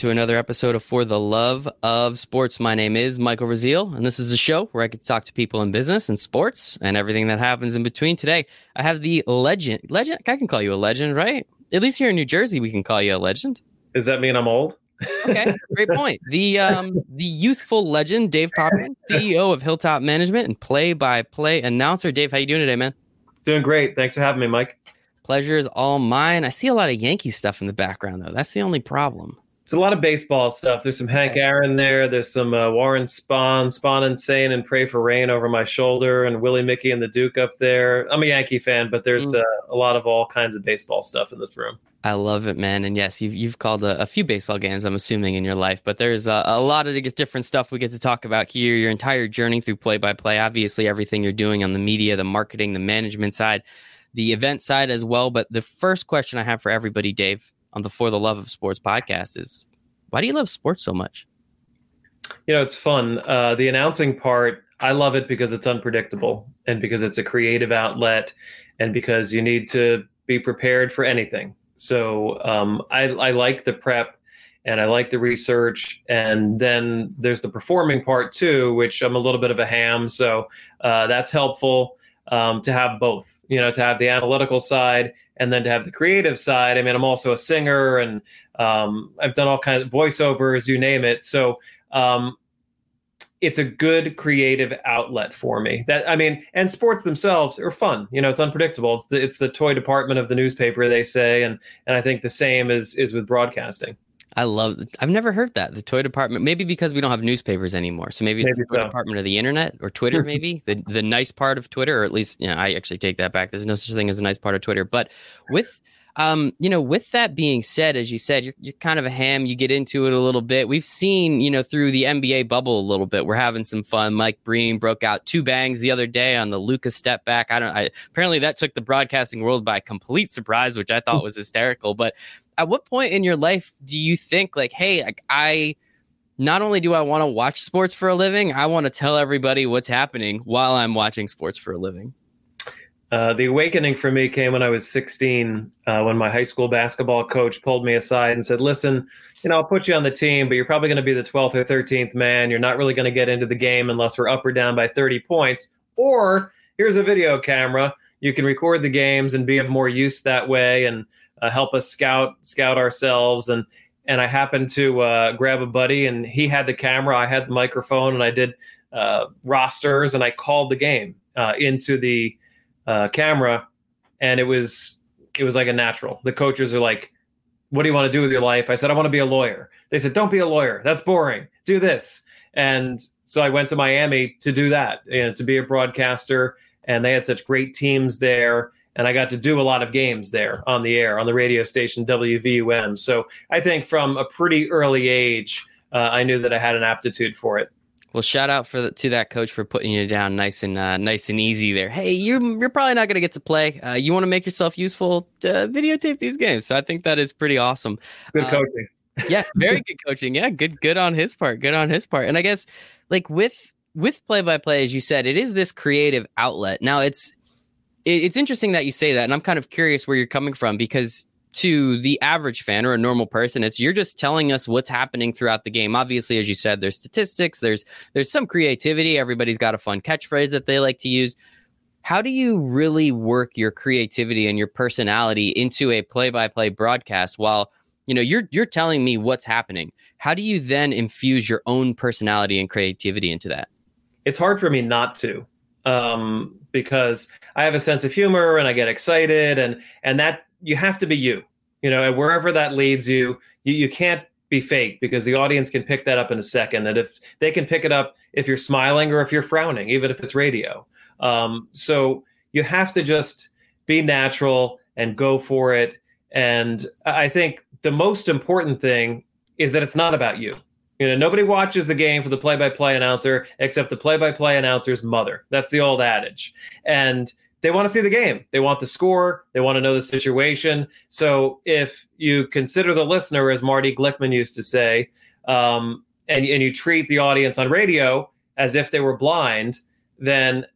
to another episode of For the Love of Sports. My name is Michael Rasile, and this is a show where I get to talk to people in business and sports and everything that happens in between. Today, I have the legend. Legend? I can call you a legend, right? At least here in New Jersey, we can call you a legend. Does that mean I'm old? okay, great point. The um the youthful legend Dave Popkin, CEO of Hilltop Management and play-by-play announcer. Dave, how you doing today, man? Doing great. Thanks for having me, Mike. Pleasure is all mine. I see a lot of Yankee stuff in the background, though. That's the only problem. It's a lot of baseball stuff. There's some Hank Aaron there. There's some uh, Warren Spahn, Spahn and Sain and Pray for Rain over my shoulder, and Willie Mickey and the Duke up there. I'm a Yankee fan, but there's mm. uh, a lot of all kinds of baseball stuff in this room. I love it, man. And yes, you've you've called a, a few baseball games, I'm assuming, in your life, but there's a, a lot of different stuff we get to talk about here. Your entire journey through play by play, obviously, everything you're doing on the media, the marketing, the management side the event side as well. But the first question I have for everybody, Dave, on the For the Love of Sports podcast is why do you love sports so much? You know, it's fun. Uh, the announcing part, I love it because it's unpredictable and because it's a creative outlet and because you need to be prepared for anything. So um, I, I like the prep and I like the research. And then there's the performing part too, which I'm a little bit of a ham. So uh, that's helpful um, to have both, you know, to have the analytical side and then to have the creative side. I mean, I'm also a singer and um, I've done all kinds of voiceovers, you name it. So um, it's a good creative outlet for me. That I mean, and sports themselves are fun. You know, it's unpredictable. It's the, it's the toy department of the newspaper, they say, and and I think the same is is with broadcasting. I love. I've never heard that the toy department. Maybe because we don't have newspapers anymore, so maybe it's maybe the toy so. department of the internet or Twitter. Maybe the the nice part of Twitter, or at least you know, I actually take that back. There's no such thing as a nice part of Twitter. But with um, you know, with that being said, as you said, you're, you're kind of a ham. You get into it a little bit. We've seen, you know, through the NBA bubble a little bit. We're having some fun. Mike Breen broke out two bangs the other day on the Luka step back. I don't. I, apparently, that took the broadcasting world by complete surprise, which I thought was hysterical. But at what point in your life do you think like, hey, like I not only do I want to watch sports for a living, I want to tell everybody what's happening while I'm watching sports for a living? Uh, the awakening for me came when I was 16, uh, when my high school basketball coach pulled me aside and said, Listen, you know, I'll put you on the team, but you're probably going to be the 12th or 13th man. You're not really going to get into the game unless we're up or down by 30 points. Or here's a video camera. You can record the games and be of more use that way. And uh, help us scout scout ourselves and and I happened to uh, grab a buddy and he had the camera, I had the microphone, and I did uh, rosters and I called the game uh, into the uh, camera, and it was it was like a natural. The coaches are like, "What do you want to do with your life?" I said, "I want to be a lawyer." They said, "Don't be a lawyer. That's boring. Do this." And so I went to Miami to do that, you know, to be a broadcaster, and they had such great teams there and I got to do a lot of games there on the air on the radio station WVUM. So I think from a pretty early age, uh, I knew that I had an aptitude for it. Well, shout out for the, to that coach for putting you down nice and uh, nice and easy there. Hey, you're you're probably not going to get to play. Uh, you want to make yourself useful? To videotape these games. So I think that is pretty awesome. Good uh, coaching. yes, very good coaching. Yeah, good good on his part. Good on his part. And I guess like with with play by play, as you said, it is this creative outlet. Now it's it's interesting that you say that, and I'm kind of curious where you're coming from because to the average fan or a normal person it's you're just telling us what's happening throughout the game. Obviously as you said there's statistics there's there's some creativity everybody's got a fun catchphrase that they like to use. How do you really work your creativity and your personality into a play-by-play broadcast while you know you're you're telling me what's happening? How do you then infuse your own personality and creativity into that? It's hard for me not to. Um, because I have a sense of humor and I get excited and and that you have to be you. You know, and wherever that leads you, you, you can't be fake because the audience can pick that up in a second. And if they can pick it up if you're smiling or if you're frowning, even if it's radio. Um, so you have to just be natural and go for it. And I think the most important thing is that it's not about you. You know, nobody watches the game for the play-by-play announcer except the play-by-play announcer's mother. That's the old adage. And they want to see the game. They want the score. They want to know the situation. So if you consider the listener, as Marty Glickman used to say, um, and, and you treat the audience on radio as if they were blind, then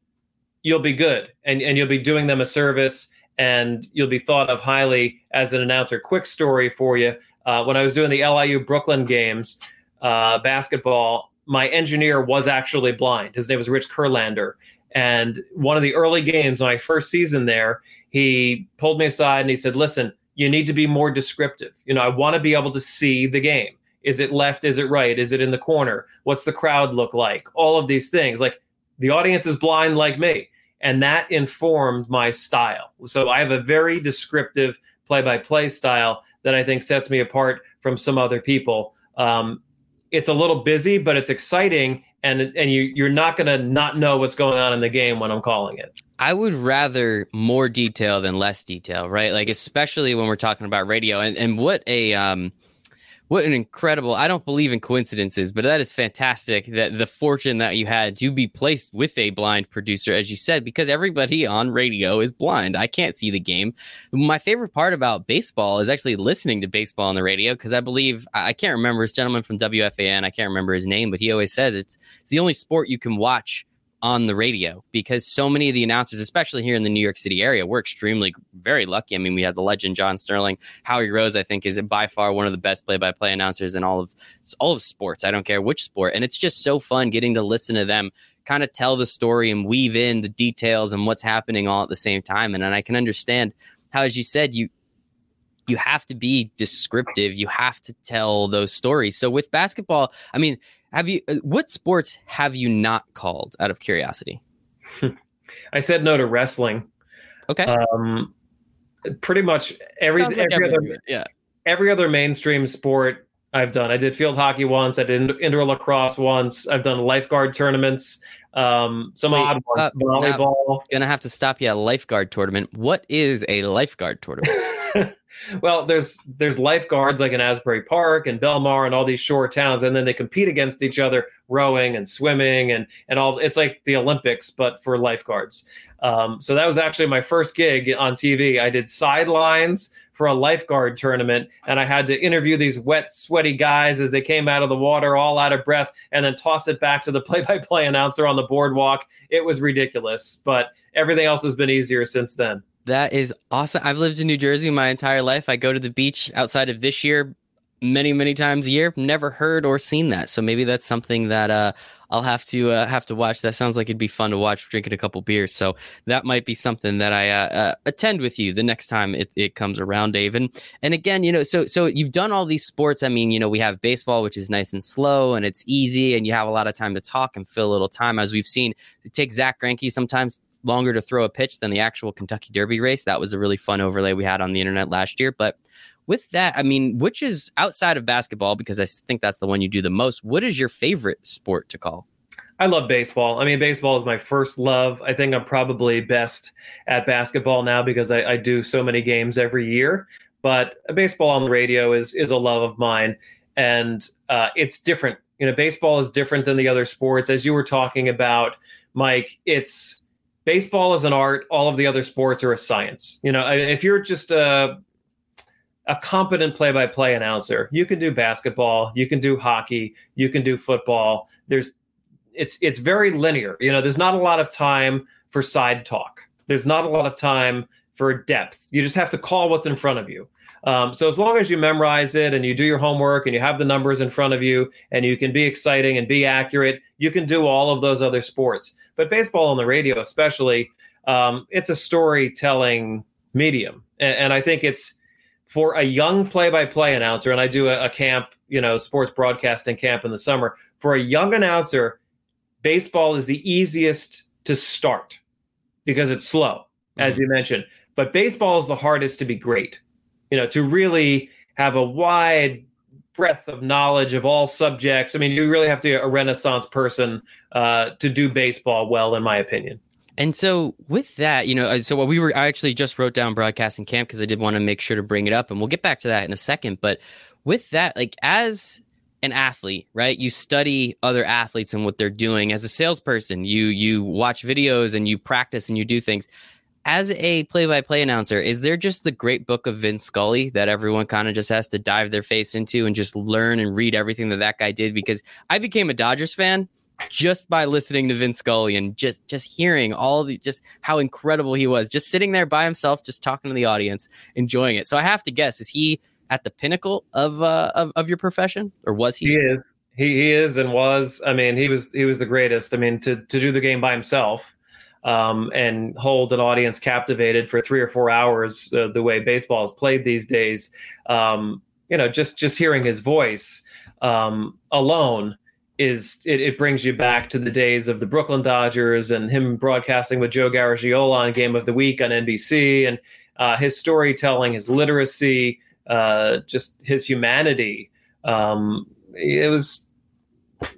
you'll be good and, and you'll be doing them a service and you'll be thought of highly as an announcer. Quick story for you: uh, when I was doing the LIU Brooklyn games uh, basketball, my engineer was actually blind. His name was Rich Kurlander, and one of the early games, my first season there, he pulled me aside and he said, "Listen." You need to be more descriptive. You know, I want to be able to see the game. Is it left? Is it right? Is it in the corner? What's the crowd look like? All of these things. Like the audience is blind like me and that informed my style. So I have a very descriptive play-by-play style that I think sets me apart from some other people. Um, it's a little busy, but it's exciting, and and you you're not going to not know what's going on in the game when I'm calling it. I would rather more detail than less detail, right? Like especially when we're talking about radio, and and what a um what an incredible i don't believe in coincidences but that is fantastic that the fortune that you had to be placed with a blind producer as you said because everybody on radio is blind. I can't see the game. My favorite part about baseball is actually listening to baseball on the radio because i believe i can't remember this gentleman from wfan i can't remember his name but he always says it's, it's the only sport you can watch on the radio because so many of the announcers, especially here in the New York City area, we're extremely very lucky. I mean, we had the legend John Sterling, Howie Rose. I think is by far one of the best play-by-play announcers in all of all of sports. I don't care which sport, and it's just so fun getting to listen to them kind of tell the story and weave in the details and what's happening all at the same time. And, and I can understand how, as you said, you you have to be descriptive. You have to tell those stories. So with basketball, I mean, have you? Uh, what sports have you not called? Out of curiosity. I said no to wrestling. Okay. Um, pretty much every like every, every other yeah every other mainstream sport I've done. I did field hockey once. I did indoor lacrosse once. I've done lifeguard tournaments. Um, some Wait, odd ones. Uh, volleyball. Gonna have to stop you at lifeguard tournament. What is a lifeguard tournament? well, there's there's lifeguards like in Asbury Park and Belmar and all these shore towns, and then they compete against each other, rowing and swimming and and all. It's like the Olympics, but for lifeguards. Um, so that was actually my first gig on TV. I did sidelines for a lifeguard tournament, and I had to interview these wet, sweaty guys as they came out of the water, all out of breath, and then toss it back to the play-by-play announcer on the boardwalk. It was ridiculous, but everything else has been easier since then. That is awesome. I've lived in New Jersey my entire life. I go to the beach outside of this year many, many times a year. Never heard or seen that. So maybe that's something that uh, I'll have to uh, have to watch. That sounds like it'd be fun to watch drinking a couple beers. So that might be something that I uh, uh, attend with you the next time it, it comes around, Dave. And and again, you know, so so you've done all these sports. I mean, you know, we have baseball, which is nice and slow and it's easy, and you have a lot of time to talk and fill a little time. As we've seen, it takes Zack Greinke sometimes longer to throw a pitch than the actual Kentucky Derby race. That was a really fun overlay we had on the internet last year. But with that, I mean, which is outside of basketball, because I think that's the one you do the most, what is your favorite sport to call? I love baseball. I mean, baseball is my first love. I think I'm probably best at basketball now because I, I do so many games every year. But baseball on the radio is is a love of mine, and uh, it's different. You know, baseball is different than the other sports, as you were talking about, Mike. It's baseball is an art. All of the other sports are a science. You know, if you're just a a competent play-by-play announcer, you can do basketball, you can do hockey, you can do football. There's it's it's very linear. You know, there's not a lot of time for side talk. There's not a lot of time for depth. You just have to call what's in front of you. Um, so as long as you memorize it and you do your homework and you have the numbers in front of you and you can be exciting and be accurate, you can do all of those other sports. But baseball on the radio, especially, um, it's a storytelling medium, and, and, I think it's for a young play-by-play announcer. And I do a, a camp, you know, sports broadcasting camp in the summer. For a young announcer, baseball is the easiest to start because it's slow, mm-hmm. as you mentioned. But baseball is the hardest to be great you know, to really have a wide breadth of knowledge of all subjects. I mean, you really have to be a renaissance person uh, to do baseball well, in my opinion. And so, with that, you know, uh, so what we were, I actually just wrote down broadcasting camp because I did want to make sure to bring it up, and we'll get back to that in a second. But with that, like as an athlete, right? You study other athletes and what they're doing. As a salesperson, you you watch videos and you practice and you do things as a play-by-play announcer, is there just the great book of Vince Scully that everyone kind of just has to dive their face into and just learn and read everything that that guy did? Because I became a Dodgers fan just by listening to Vince Scully and just just hearing all the just how incredible he was, just sitting there by himself, just talking to the audience, enjoying it. So I have to guess, is he at the pinnacle of uh, of, of your profession, or was he? He is. He, he is and was. I mean, he was he was the greatest. I mean, to to do the game by himself um, and hold an audience captivated for three or four hours, uh, the way baseball is played these days. Um, you know, just just hearing his voice um, alone is it, it, brings you back to the days of the Brooklyn Dodgers and him broadcasting with Joe Garagiola on Game of the Week on NBC and uh, his storytelling, his literacy, uh, just his humanity. Um, it was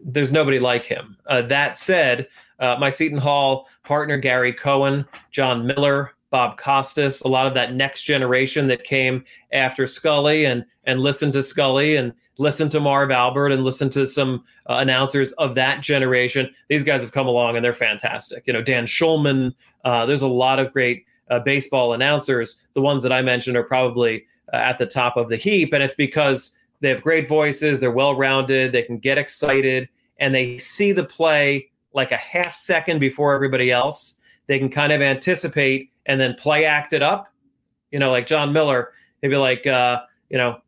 there's nobody like him. Uh, that said, uh, my Seton Hall partner Gary Cohen, Jon Miller, Bob Costas, a lot of that next generation that came after Scully and and listened to Scully and listened to Marv Albert and listened to some uh, announcers of that generation. These guys have come along and they're fantastic. You know, Dan Shulman. Uh, there's a lot of great uh, baseball announcers. The ones that I mentioned are probably uh, at the top of the heap, and it's because they have great voices. They're well rounded. They can get excited and they see the play like a half second before everybody else. They can kind of anticipate and then play act it up. You know, like Jon Miller, he'd be like, uh, you know,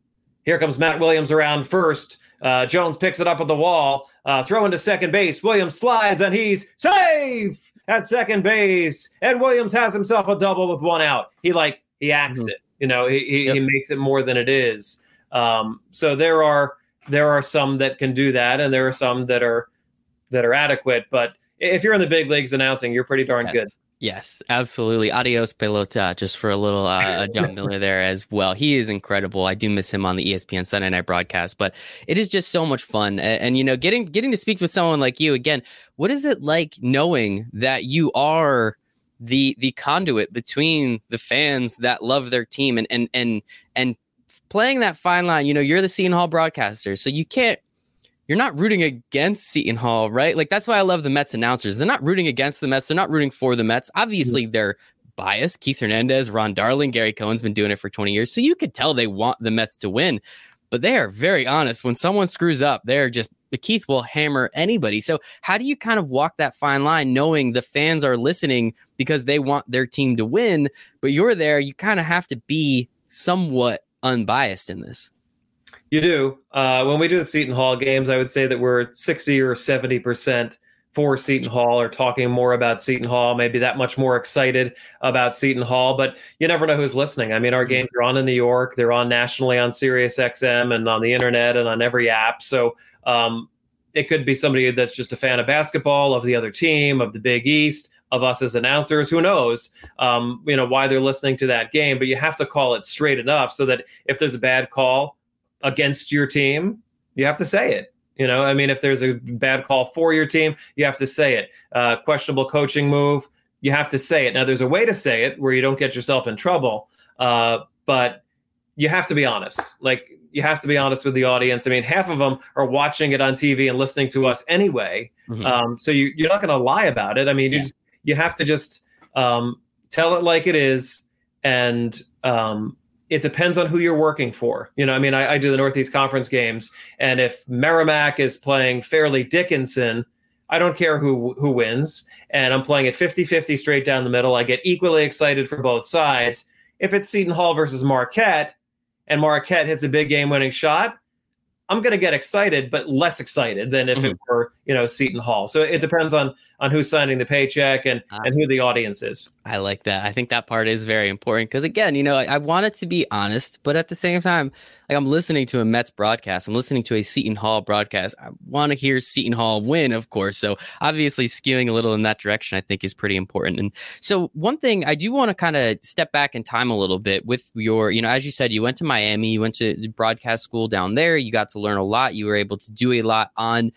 here comes Matt Williams around first. Uh, Jones picks it up at the wall, uh, throw into second base. Williams slides and he's safe at second base. And Williams has himself a double with one out. He like he acts mm-hmm. it. You know, he he, yep. he, makes it more than it is. Um, so there are there are some that can do that, and there are some that are that are adequate. But if you're in the big leagues announcing, you're pretty darn yes. good. Yes, absolutely. Adios pelota, just for a little uh, Jon Miller there as well. He is incredible. I do miss him on the ESPN Sunday Night broadcast, but it is just so much fun. And, and, you know, getting getting to speak with someone like you again. What is it like knowing that you are the the conduit between the fans that love their team and and and and playing that fine line? You know, you're the Seton Hall broadcaster, so you can't you're not rooting against Seton Hall, right? Like that's why I love the Mets announcers. They're not rooting against the Mets. They're not rooting for the Mets. Obviously, they're biased. Keith Hernandez, Ron Darling, Gary Cohen's been doing it for 20 years. So you could tell they want the Mets to win, but they are very honest. When someone screws up, they're just Keith will hammer anybody. So how do you kind of walk that fine line knowing the fans are listening because they want their team to win, but you're there, you kind of have to be somewhat unbiased in this. You do. Uh, when we do the Seton Hall games, I would say that we're 60 or 70% for Seton Hall or talking more about Seton Hall, maybe that much more excited about Seton Hall, but you never know who's listening. I mean, our mm-hmm. games are on in New York, they're on nationally on Sirius XM and on the internet and on every app. So um, it could be somebody that's just a fan of basketball, of the other team, of the Big East, of us as announcers. Who knows, um, you know, why they're listening to that game, but you have to call it straight enough so that if there's a bad call, against your team, you have to say it. You know, I mean, if there's a bad call for your team, you have to say it. Uh, questionable coaching move, you have to say it. Now, there's a way to say it where you don't get yourself in trouble, uh, but you have to be honest. Like, you have to be honest with the audience. I mean, half of them are watching it on TV and listening to us anyway. Mm-hmm. Um, so you, you're not going to lie about it. I mean, you yeah. just you have to just um, tell it like it is, and um, it depends on who you're working for. You know, I mean, I, I, do the Northeast Conference games, and if Merrimack is playing Fairleigh Dickinson, I don't care who who wins, and I'm playing it 50-50 straight down the middle. I get equally excited for both sides. If it's Seton Hall versus Marquette, and Marquette hits a big game-winning shot, I'm going to get excited, but less excited than if mm-hmm. it were, you know, Seton Hall. So it depends on on who's signing the paycheck and uh, and who the audience is. I like that. I think that part is very important because again, you know, I, I want it to be honest, but at the same time, like I'm listening to a Mets broadcast, I'm listening to a Seton Hall broadcast. I want to hear Seton Hall win, of course. So obviously, skewing a little in that direction, I think, is pretty important. And so, one thing I do want to kind of step back in time a little bit with your, you know, as you said, you went to Miami, you went to broadcast school down there, you got to learn a lot, you were able to do a lot on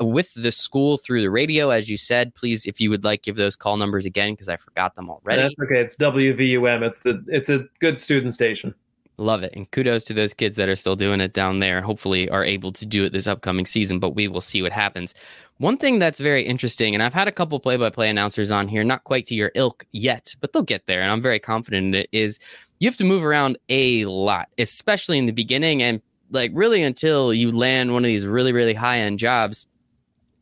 with the school through the radio, as you said. Please, if you would like, give those call numbers again because I forgot them already. That's okay. It's WVUM. It's the it's a good student station. Love it. And kudos to those kids that are still doing it down there. Hopefully are able to do it this upcoming season, but we will see what happens. One thing that's very interesting, and I've had a couple play by play announcers on here, not quite to your ilk yet, but they'll get there. And I'm very confident in it, is you have to move around a lot, especially in the beginning and like really until you land one of these really, really high end jobs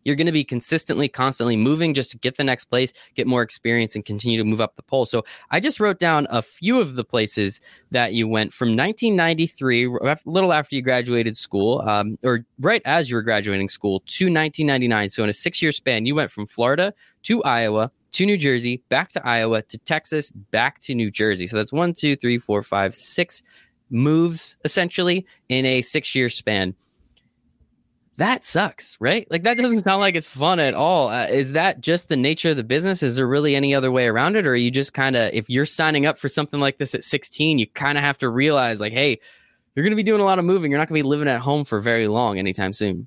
you're going to be consistently, constantly moving just to get the next place, get more experience, and continue to move up the pole. So I just wrote down a few of the places that you went from 1993, a little after you graduated school, um, or right as you were graduating school, to 1999. So in a six year span, you went from Florida to Iowa to New Jersey, back to Iowa, to Texas, back to New Jersey. So that's one, two, three, four, five, six moves essentially in a six year span that sucks, right? Like that doesn't sound like it's fun at all. Uh, is that just the nature of the business? Is there really any other way around it, or are you just kind of if you're signing up for something like this at 16, you kind of have to realize like, hey, you're going to be doing a lot of moving. You're not going to be living at home for very long anytime soon.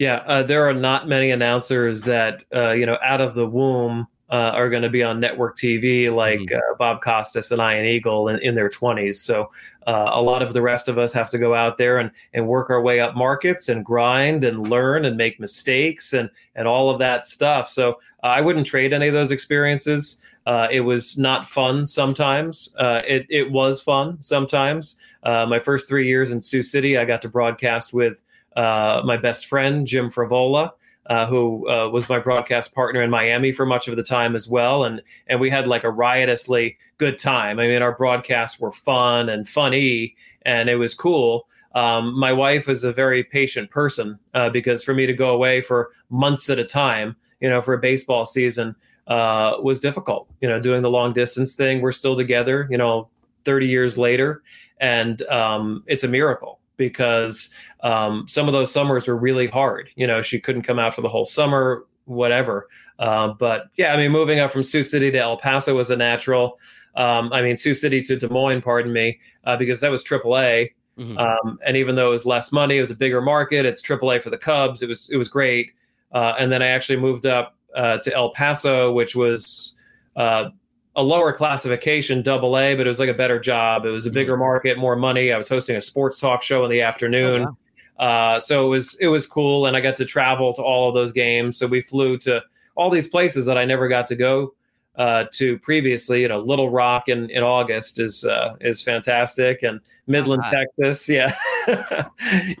Yeah, uh, there are not many announcers that uh, you know out of the womb uh, are going to be on network TV like mm. uh, Bob Costas and Ian Eagle in, in their 20s. So uh, a lot of the rest of us have to go out there and, and work our way up markets and grind and learn and make mistakes and, and all of that stuff. So uh, I wouldn't trade any of those experiences. Uh, it was not fun sometimes. Uh, it, it was fun sometimes. my first three years in Sioux City, I got to broadcast with my best friend, Jim Frevola uh, who uh, was my broadcast partner in Miami for much of the time as well, and and we had like a riotously good time. I mean, our broadcasts were fun and funny, and it was cool. Um, my wife is a very patient person uh, because for me to go away for months at a time, you know, for a baseball season uh, was difficult. You know, doing the long distance thing. We're still together, you know, 30 years later, and um, it's a miracle because um, some of those summers were really hard. You know, she couldn't come out for the whole summer, whatever. Uh, but yeah, I mean, moving up from Sioux City to El Paso was a natural. Um, I mean, Sioux City to Des Moines, pardon me, uh, because that was AAA. Mm-hmm. Um, and even though it was less money, it was a bigger market. It's AAA for the Cubs. It was it was great. Uh, and then I actually moved up uh, to El Paso, which was uh, a lower classification, double A, but it was like a better job. It was a mm-hmm. bigger market, more money. I was hosting a sports talk show in the afternoon. Oh, wow. uh, so it was it was cool, and I got to travel to all of those games. So we flew to all these places that I never got to go uh, to previously. You know, Little Rock in, in August is uh, is fantastic, and Midland, Texas, yeah,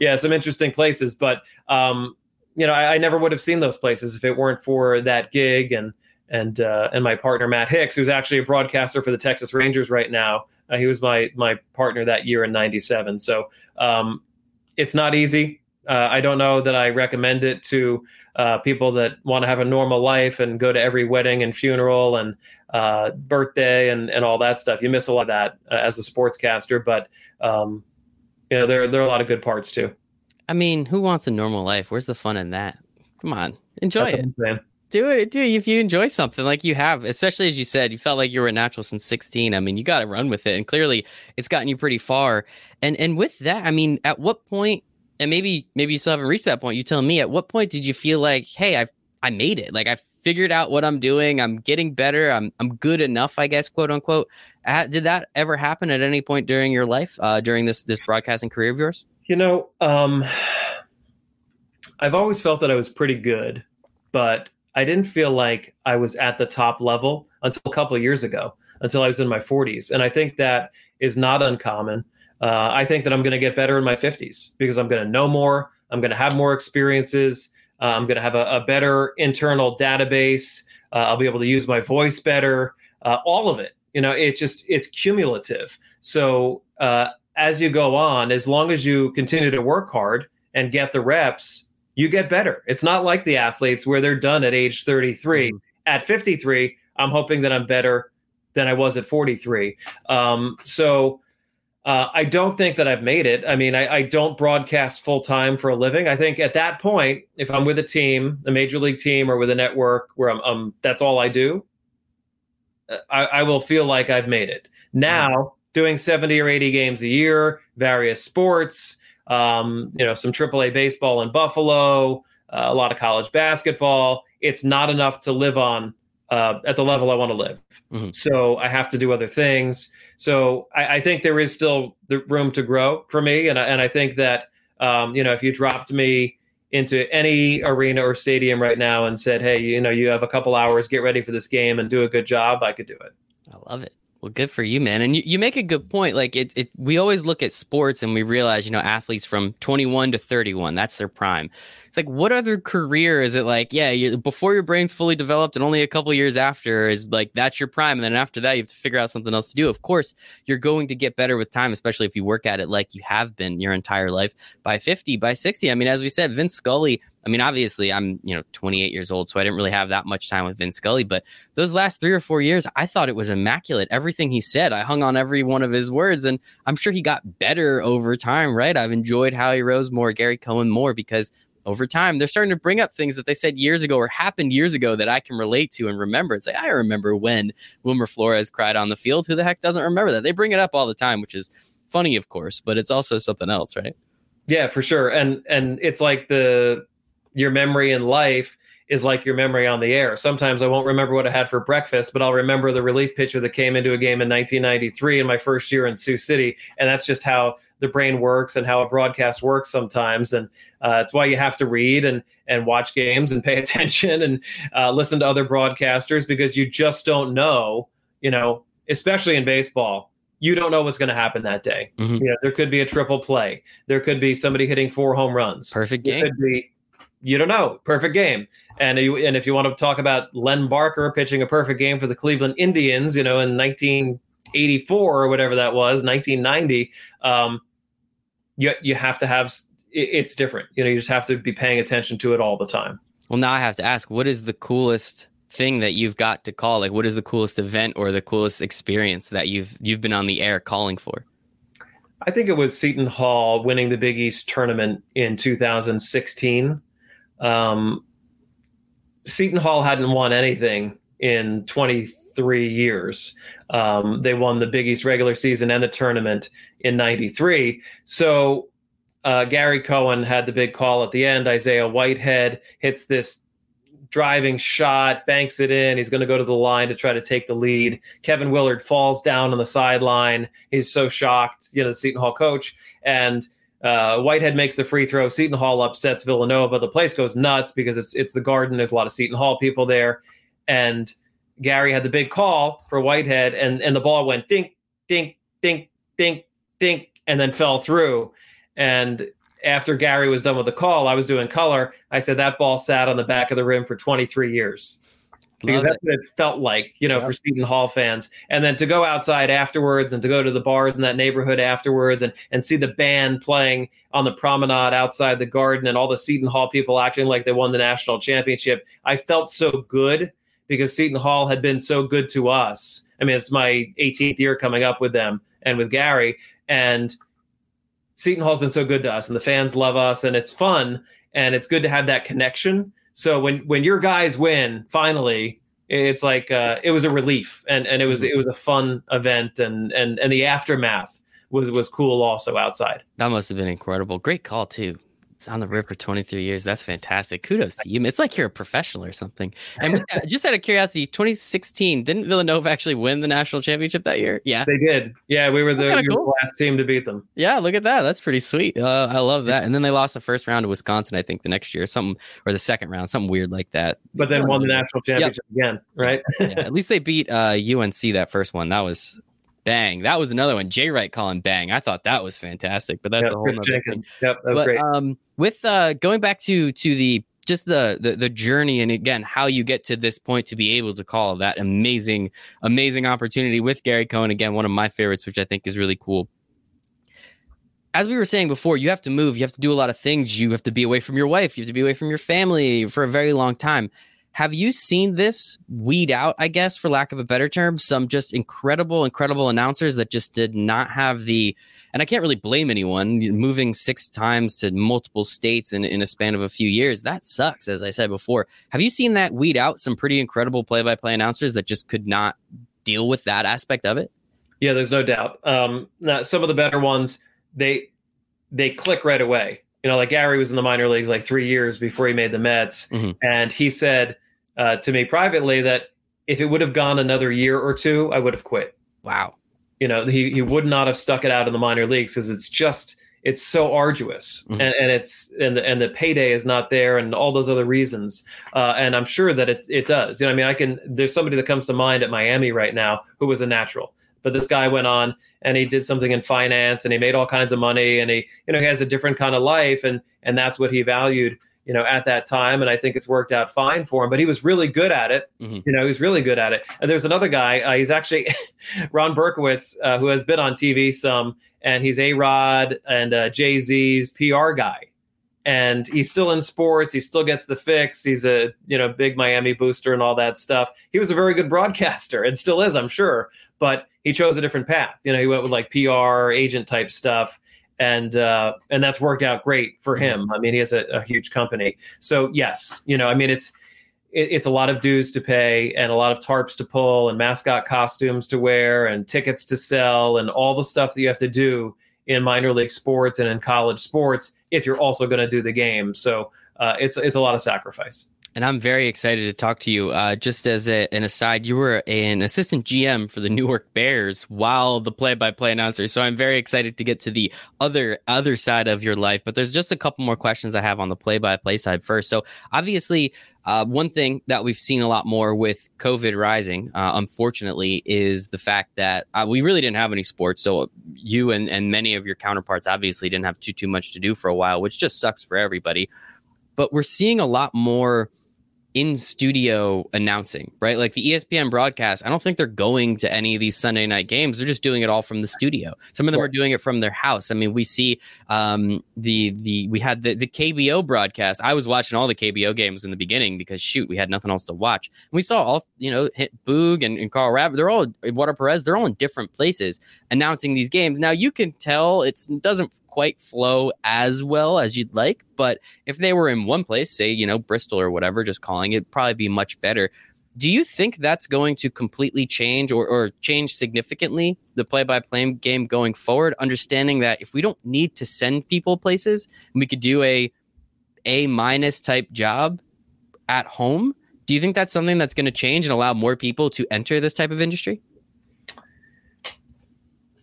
yeah, some interesting places. But um, you know, I, I never would have seen those places if it weren't for that gig and and uh, and my partner Matt Hicks, who's actually a broadcaster for the Texas Rangers right now. Uh, he was my my partner that year in '97. So um, it's not easy. Uh, I don't know that I recommend it to uh, people that want to have a normal life and go to every wedding and funeral and uh, birthday and, and all that stuff. You miss a lot of that uh, as a sportscaster, but um, you know there there are a lot of good parts too. I mean, who wants a normal life? Where's the fun in that? Come on, enjoy That's it do it, do it. If you enjoy something like you have, especially as you said, you felt like you were a natural since 16. I mean, you got to run with it, and clearly, it's gotten you pretty far. And and with that, I mean, at what point? And maybe maybe you still haven't reached that point. You tell me. At what point did you feel like, hey, I I made it? Like I figured out what I'm doing. I'm getting better. I'm I'm good enough, I guess, quote unquote. Did that ever happen at any point during your life, uh, during this this broadcasting career of yours? You know, um, I've always felt that I was pretty good, but I didn't feel like I was at the top level until a couple years ago, until I was in my 40s. And I think that is not uncommon. Uh, I think that I'm going to get better in my 50s because I'm going to know more. I'm going to have more experiences. Uh, I'm going to have a, a better internal database. Uh, I'll be able to use my voice better. Uh, all of it, you know, it just it's cumulative. So uh, as you go on, as long as you continue to work hard and get the reps, you get better. It's not like the athletes where they're done at age 33. Mm-hmm. At 53, I'm hoping that I'm better than I was at 43. Um, so uh, I don't think that I've made it. I mean, I, I don't broadcast full time for a living. I think at that point, if I'm with a team, a major league team, or with a network where I'm, um, that's all I do, uh, I, I, will feel like I've made it. Now, mm-hmm. doing 70 or 80 games a year, various sports, um, you know, some AAA baseball in Buffalo, uh, a lot of college basketball. It's not enough to live on uh, at the level I want to live. Mm-hmm. So I have to do other things. So I, I, think there is still the room to grow for me, and I, and I think that um, you know if you dropped me into any arena or stadium right now and said, "Hey, you know, you have a couple hours, get ready for this game and do a good job," I could do it. I love it. Well, good for you, man. And you, you make a good point. Like it, it, we always look at sports and we realize, you know, athletes from 21 to 31, that's their prime. It's like, what other career is it like? Yeah, you, before your brain's fully developed and only a couple years after is like, that's your prime. And then after that, you have to figure out something else to do. Of course, you're going to get better with time, especially if you work at it like you have been your entire life by 50, by 60. I mean, as we said, Vince Scully, I mean, obviously, I'm you know 28 years old, so I didn't really have that much time with Vince Scully. But those last three or four years, I thought it was immaculate. Everything he said, I hung on every one of his words, and I'm sure he got better over time. Right? I've enjoyed Howie Rose more, Gary Cohen more because over time they're starting to bring up things that they said years ago or happened years ago that I can relate to and remember. It's like I remember when Wilmer Flores cried on the field. Who the heck doesn't remember that? They bring it up all the time, which is funny, of course, but it's also something else, right? Yeah, for sure. And and it's like the your memory in life is like your memory on the air. Sometimes I won't remember what I had for breakfast, but I'll remember the relief pitcher that came into a game in 1993 in my first year in Sioux City. And that's just how the brain works and how a broadcast works sometimes. And uh, it's why you have to read and, and watch games and pay attention and uh, listen to other broadcasters because you just don't know, you know, especially in baseball. You don't know what's going to happen that day. Mm-hmm. You know, there could be a triple play. There could be somebody hitting four home runs. Perfect game. There could be you don't know. Perfect game. And you, and if you want to talk about Len Barker pitching a perfect game for the Cleveland Indians, you know, in 1984 or whatever that was, 1990, um, you you have to have it's different. You know, you just have to be paying attention to it all the time. Well, now I have to ask, what is the coolest thing that you've got to call? Like, what is the coolest event or the coolest experience that you've you've been on the air calling for? I think it was Seton Hall winning the Big East tournament in 2016. Um, Seton Hall hadn't won anything in 23 years. Um, they won the Big East regular season and the tournament in 93. So uh, Gary Cohen had the big call at the end. Isaiah Whitehead hits this driving shot, banks it in. He's going to go to the line to try to take the lead. Kevin Willard falls down on the sideline. He's so shocked, you know, the Seton Hall coach. And uh, Whitehead makes the free throw. Seton Hall upsets Villanova. The place goes nuts because it's it's the Garden. There's a lot of Seton Hall people there, and Gary had the big call for Whitehead, and and the ball went dink, dink, dink, dink, dink, and then fell through. And after Gary was done with the call, I was doing color. I said that ball sat on the back of the rim for 23 years because that's what it felt like, you know, yep. for Seton Hall fans. And then to go outside afterwards and to go to the bars in that neighborhood afterwards and and see the band playing on the promenade outside the garden and all the Seton Hall people acting like they won the national championship. I felt so good because Seton Hall had been so good to us. I mean, it's my 18th year coming up with them and with Gary and Seton Hall's been so good to us and the fans love us and it's fun and it's good to have that connection so when when your guys win, finally, it's like uh, it was a relief, and and it was it was a fun event, and and and the aftermath was was cool also outside. That must have been incredible. Great call too. It's on the rip for 23 years. That's fantastic. Kudos to you. It's like you're a professional or something. And just out of curiosity, 2016, didn't Villanova actually win the national championship that year? Yeah, they did. Yeah, we were the, we cool. the last team to beat them. Yeah, look at that. That's pretty sweet. Uh, I love that. And then they lost the first round to Wisconsin, I think, the next year, something or the second round, something weird like that. But then won the national championship yep. again, right? yeah, at least they beat uh, UNC that first one. That was Bang. That was another one. Jay Wright calling bang. I thought that was fantastic, but that's yep, a whole other thing. Yep, but, great. Um, with uh, going back to to the just the, the the journey and again how you get to this point to be able to call that amazing amazing opportunity with Gary Cohen again one of my favorites which I think is really cool as we were saying before, you have to move. You have to do a lot of things. You have to be away from your wife. You have to be away from your family for a very long time. Have you seen this weed out, I guess, for lack of a better term, some just incredible, incredible announcers that just did not have the, and I can't really blame anyone moving six times to multiple states in, in a span of a few years. That sucks, as I said before. Have you seen that weed out some pretty incredible play by play announcers that just could not deal with that aspect of it? Yeah, there's no doubt. Um, now, some of the better ones, they, they click right away. You know, like Gary was in the minor leagues like three years before he made the Mets, mm-hmm. and he said, uh, to me privately that if it would have gone another year or two, I would have quit. Wow. You know, he, he would not have stuck it out in the minor leagues because it's just it's so arduous mm-hmm. and, and it's and the, and the payday is not there and all those other reasons. Uh, and I'm sure that it it does. You know, I mean, I can there's somebody that comes to mind at Miami right now who was a natural but this guy went on and he did something in finance and he made all kinds of money and he you know he has a different kind of life and and that's what he valued you know, at that time. And I think it's worked out fine for him, but he was really good at it. Mm-hmm. You know, he was really good at it. And there's another guy, uh, he's actually Ron Berkowitz, uh, who has been on TV some, and he's A Rod and uh, Jay Z's PR guy. And he's still in sports. He still gets the fix. He's a you know big Miami booster and all that stuff. He was a very good broadcaster and still is, I'm sure. But he chose a different path. You know, he went with like PR agent type stuff and uh, and that's worked out great for him. Mm-hmm. I mean, he has a, a huge company, so yes, you know, I mean, it's it, it's a lot of dues to pay and a lot of tarps to pull and mascot costumes to wear and tickets to sell and all the stuff that you have to do in minor league sports and in college sports if you're also going to do the game. So uh, it's it's a lot of sacrifice and I'm very excited to talk to you. Uh, just as a, an aside, you were an assistant GM for the Newark Bears while the play-by-play announcer. So I'm very excited to get to the other other side of your life. But there's just a couple more questions I have on the play-by-play side first. So obviously, uh, one thing that we've seen a lot more with COVID rising, uh, unfortunately, is the fact that uh, we really didn't have any sports. So you and, and many of your counterparts obviously didn't have too too much to do for a while, which just sucks for everybody. But we're seeing a lot more in studio announcing, right? Like the ESPN broadcast, I don't think they're going to any of these Sunday night games. They're just doing it all from the studio. Some of them are doing it from their house. I mean, we see um, the the we had the the KBO broadcast. I was watching all the KBO games in the beginning because shoot, we had nothing else to watch. And we saw all you know, hit Boog and, and Karl Rapp. They're all Eduardo Perez. They're all in different places announcing these games. Now you can tell it doesn't quite flow as well as you'd like. But if they were in one place, say, you know, Bristol or whatever, just calling it, probably be much better. Do you think that's going to completely change or, or change significantly the play by play game going forward? Understanding that if we don't need to send people places, we could do a A minus type job at home. Do you think that's something that's going to change and allow more people to enter this type of industry?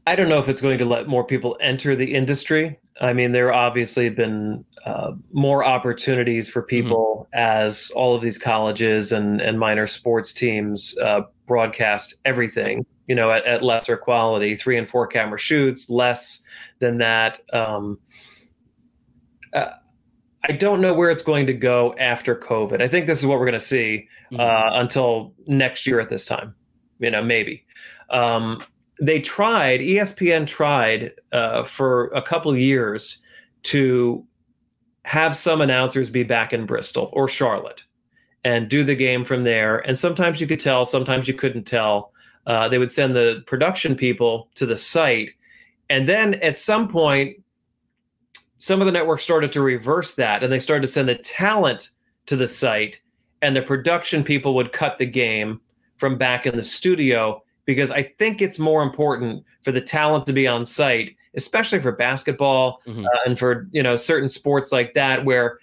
I don't know if it's going to let more people enter the industry. I mean, there obviously been uh, more opportunities for mm-hmm. people mm-hmm. as all of these colleges and, and minor sports teams uh, broadcast everything, you know, at, at, lesser quality, three and four camera shoots, less than that. Um, uh, I don't know where it's going to go after COVID. I think this is what we're going to see mm-hmm. Uh, until next year at this time, you know, maybe. Um, they tried espn tried uh, for a couple years to have some announcers be back in bristol or charlotte and do the game from there. And sometimes you could tell sometimes you couldn't tell. Uh, they would send the production people to the site. And then at some point some of the networks started to reverse that and they started to send the talent to the site and the production people would cut the game from back in the studio because I think it's more important for the talent to be on site, especially for basketball mm-hmm. uh, and for you know certain sports like that where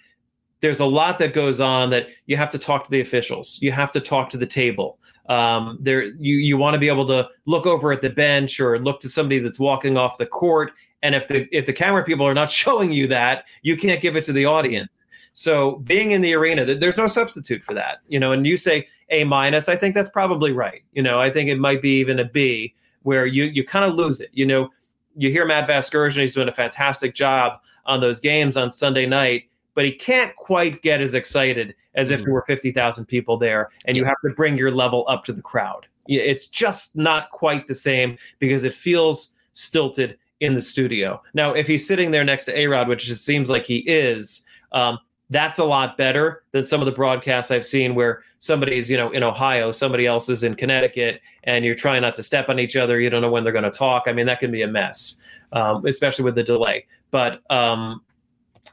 there's a lot that goes on that you have to talk to the officials, you have to talk to the table. Um, there, you you want to be able to look over at the bench or look to somebody that's walking off the court. And if the if the camera people are not showing you that, you can't give it to the audience. So being in the arena, there's no substitute for that. You know, and you say A minus, I think that's probably right. You know, I think it might be even a B where you you kind of lose it. You know, you hear Matt Vasgersian, he's doing a fantastic job on those games on Sunday night, but he can't quite get as excited as if there were 50,000 people there and you have to bring your level up to the crowd. It's just not quite the same because it feels stilted in the studio. Now, if he's sitting there next to A Rod, which it seems like he is, um, that's a lot better than some of the broadcasts I've seen where somebody's, you know, in Ohio, somebody else is in Connecticut, and you're trying not to step on each other. You don't know when they're going to talk. I mean, that can be a mess, um, especially with the delay. But um,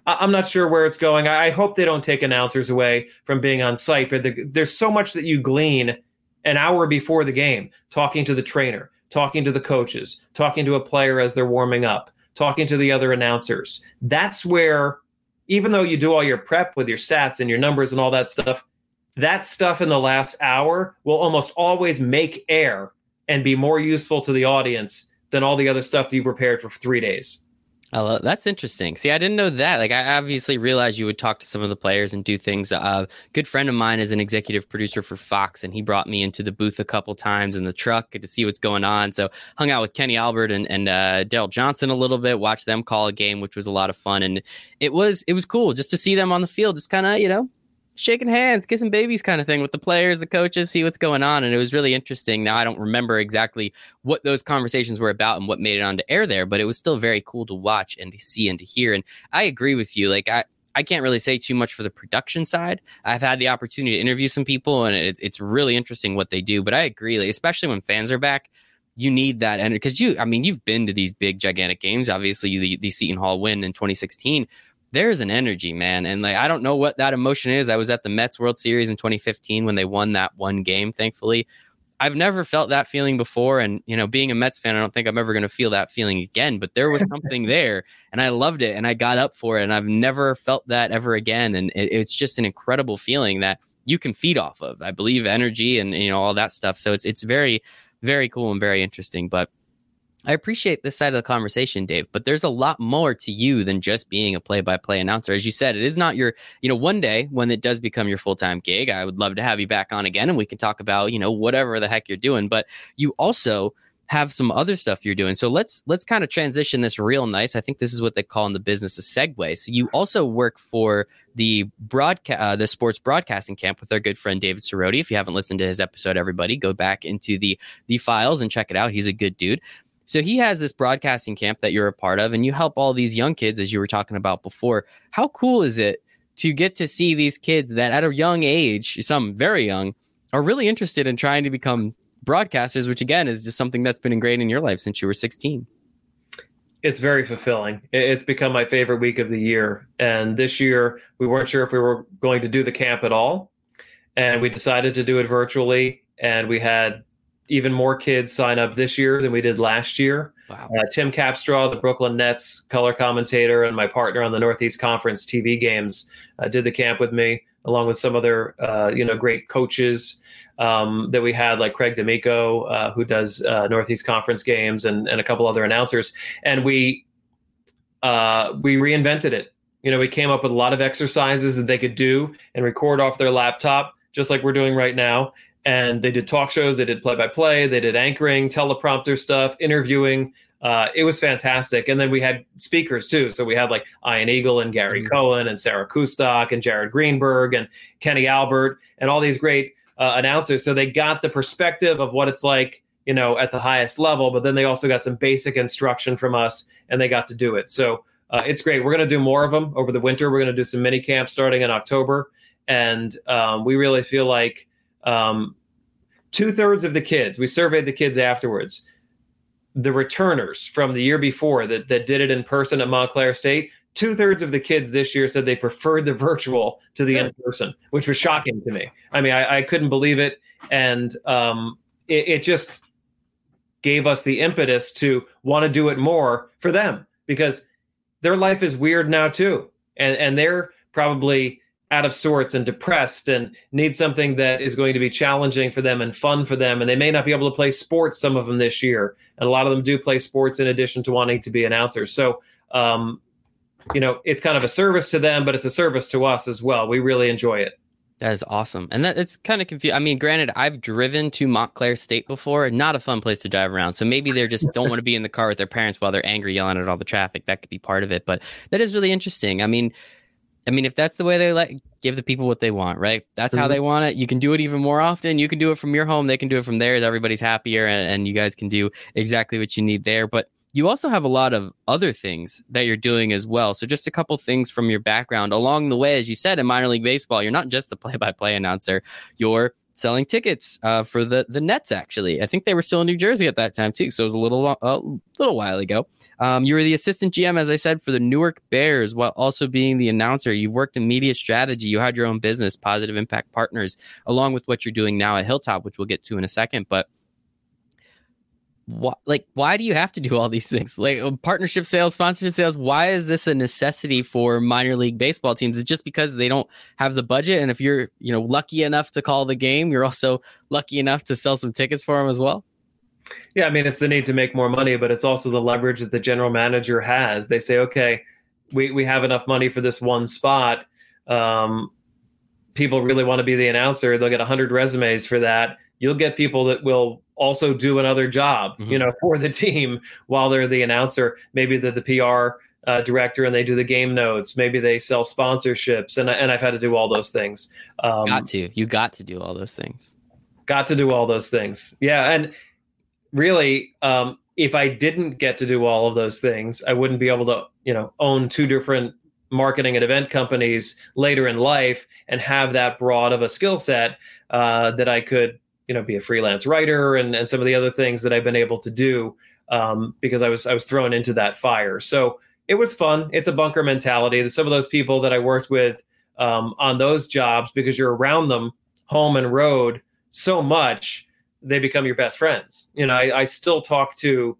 I- am not sure where it's going. I-, I hope they don't take announcers away from being on site, but the- there's so much that you glean an hour before the game, talking to the trainer, talking to the coaches, talking to a player as they're warming up, talking to the other announcers. That's where even though you do all your prep with your stats and your numbers and all that stuff, that stuff in the last hour will almost always make air and be more useful to the audience than all the other stuff that you prepared for three days. Oh, that's interesting. See, I didn't know that. Like, I obviously realized you would talk to some of the players and do things. A uh, good friend of mine is an executive producer for Fox, and he brought me into the booth a couple times in the truck to see what's going on. So, hung out with Kenny Albert and and uh, Daryl Johnston a little bit, watched them call a game, which was a lot of fun, and it was it was cool just to see them on the field, just kind of you know shaking hands, kissing babies kind of thing with the players, the coaches, see what's going on. And it was really interesting. Now, I don't remember exactly what those conversations were about and what made it onto air there, but it was still very cool to watch and to see and to hear. And I agree with you. Like, I, I can't really say too much for the production side. I've had the opportunity to interview some people, and it's it's really interesting what they do. But I agree, like, especially when fans are back, you need that energy because you. I mean, you've been to these big, gigantic games. Obviously, the the Seton Hall win in 2016 there's an energy, man. And like, I don't know what that emotion is. I was at the Mets World Series in 2015 when they won that one game, thankfully. I've never felt that feeling before. And, you know, being a Mets fan, I don't think I'm ever going to feel that feeling again, but there was something there and I loved it and I got up for it. And I've never felt that ever again. And it, it's just an incredible feeling that you can feed off of. I believe energy and, you know, all that stuff. So it's, it's very, very cool and very interesting. But I appreciate this side of the conversation, Dave, but there's a lot more to you than just being a play by play announcer. As you said, it is not your, you know, one day when it does become your full time gig, I would love to have you back on again and we can talk about, you know, whatever the heck you're doing. But you also have some other stuff you're doing. So let's let's kind of transition this real nice. I think this is what they call in the business a segue. So you also work for the broadcast uh, the sports broadcasting camp with our good friend David Siroty. If you haven't listened to his episode, everybody go back into the the files and check it out. He's a good dude. So he has this broadcasting camp that you're a part of, and you help all these young kids, as you were talking about before. How cool is it to get to see these kids that at a young age, some very young, are really interested in trying to become broadcasters, which again is just something that's been ingrained in your life since you were 16? It's very fulfilling. It's become my favorite week of the year. And this year, we weren't sure if we were going to do the camp at all. And we decided to do it virtually. And we had even more kids sign up this year than we did last year. Wow. Uh, Tim Capstraw, the Brooklyn Nets color commentator, and my partner on the Northeast Conference TV games, uh, did the camp with me, along with some other uh, you know great coaches um, that we had, like Craig D'Amico, uh, who does uh, Northeast Conference games, and and a couple other announcers, and we uh, we reinvented it. You know, we came up with a lot of exercises that they could do and record off their laptop, just like we're doing right now and they did talk shows, they did play by play, they did anchoring, teleprompter stuff, interviewing. Uh, it was fantastic. And then we had speakers too. So we had like Ian Eagle and Gary mm-hmm. Cohen and Sarah Kustok and Jared Greenberg and Kenny Albert and all these great uh, announcers. So they got the perspective of what it's like, you know, at the highest level, but then they also got some basic instruction from us and they got to do it. So uh, it's great. We're going to do more of them over the winter. We're going to do some mini camps starting in October. And um, we really feel like um, two thirds of the kids, we surveyed the kids afterwards. The returners from the year before that, that did it in person at Montclair State, two thirds of the kids this year said they preferred the virtual to the in person, which was shocking to me. I mean, I, I couldn't believe it. And um, it, it just gave us the impetus to want to do it more for them because their life is weird now too. And, and they're probably out of sorts and depressed and need something that is going to be challenging for them and fun for them. And they may not be able to play sports, some of them this year. And a lot of them do play sports in addition to wanting to be announcers. So, um, you know, it's kind of a service to them, but it's a service to us as well. We really enjoy it. That is awesome. And that it's kind of confusing. I mean, granted, I've driven to Montclair State before, not a fun place to drive around. So maybe they just don't want to be in the car with their parents while they're angry yelling at all the traffic. That could be part of it. But that is really interesting. I mean, I mean, if that's the way they like give the people what they want, right? That's mm-hmm. how they want it. You can do it even more often. You can do it from your home. They can do it from theirs. Everybody's happier, and, and you guys can do exactly what you need there. But you also have a lot of other things that you're doing as well. So, just a couple things from your background along the way, as you said in minor league baseball, you're not just the play-by-play announcer. You're selling tickets uh, for the the Nets. Actually, I think they were still in New Jersey at that time too, so it was a little a little while ago. Um, you were the assistant GM, as I said, for the Newark Bears, while also being the announcer. You worked in media strategy. You had your own business, Positive Impact Partners, along with what you're doing now at Hilltop, which we'll get to in a second. But like why do you have to do all these things like uh, partnership sales sponsorship sales why is this a necessity for minor league baseball teams it's just because they don't have the budget and if you're you know lucky enough to call the game you're also lucky enough to sell some tickets for them as well Yeah, I mean, it's the need to make more money, but it's also the leverage that the general manager has. They say, okay, we, we have enough money for this one spot. Um, people really want to be the announcer. They'll get 100 resumes for that. You'll get people that will also do another job, mm-hmm. you know, for the team while they're the announcer. Maybe they're the PR uh, director and they do the game notes. Maybe they sell sponsorships, and and I've had to do all those things. Um, got to, you got to do all those things. Got to do all those things. Yeah, and really, um, if I didn't get to do all of those things, I wouldn't be able to, you know, own two different marketing and event companies later in life and have that broad of a skill set uh, that I could, you know, be a freelance writer and, and some of the other things that I've been able to do um, because I was I was thrown into that fire. So it was fun. It's a bunker mentality. Some of those people that I worked with um, on those jobs, because you're around them, home and road, so much, they become your best friends. You know, I, I still talk to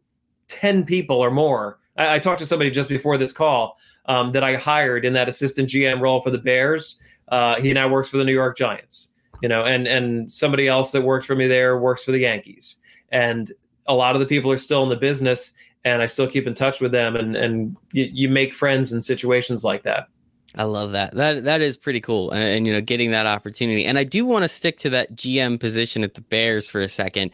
ten people or more. I, I, talked to somebody just before this call um, that I hired in that assistant GM role for the Bears. Uh, he now works for the New York Giants. You know, and and somebody else that worked for me there works for the Yankees. And a lot of the people are still in the business and I still keep in touch with them, and and you, you make friends in situations like that. I love that. That that is pretty cool, and, and you know, getting that opportunity. And I do want to stick to that GM position at the Bears for a second.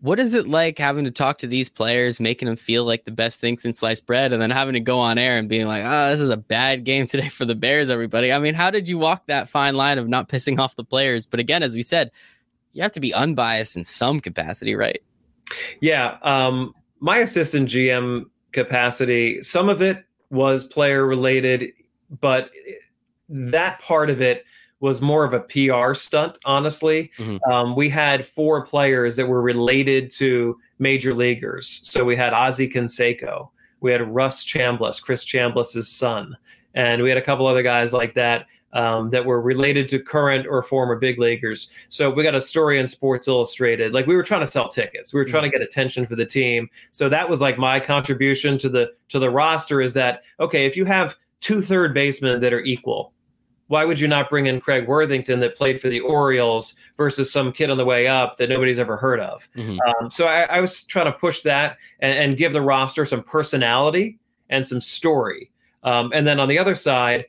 What is it like having to talk to these players, making them feel like the best thing since sliced bread, and then having to go on air and being like, "Oh, this is a bad game today for the Bears, everybody." I mean, how did you walk that fine line of not pissing off the players? But again, as we said, you have to be unbiased in some capacity, right? Yeah. Um, my assistant GM capacity, some of it was player related, but that part of it was more of a PR stunt, honestly. Mm-hmm. Um, we had four players that were related to major leaguers. So we had Ozzie Canseco, we had Russ Chambliss, Chris Chambliss's son, and we had a couple other guys like that um, that were related to current or former big leaguers. So we got a story in Sports Illustrated. Like we were trying to sell tickets. We were trying to get attention for the team. So that was like my contribution to the to the roster is that okay, if you have two third basemen that are equal, why would you not bring in Craig Worthington that played for the Orioles versus some kid on the way up that nobody's ever heard of? Mm-hmm. Um, so I, I, was trying to push that and, and, give the roster some personality and some story. Um, and then on the other side,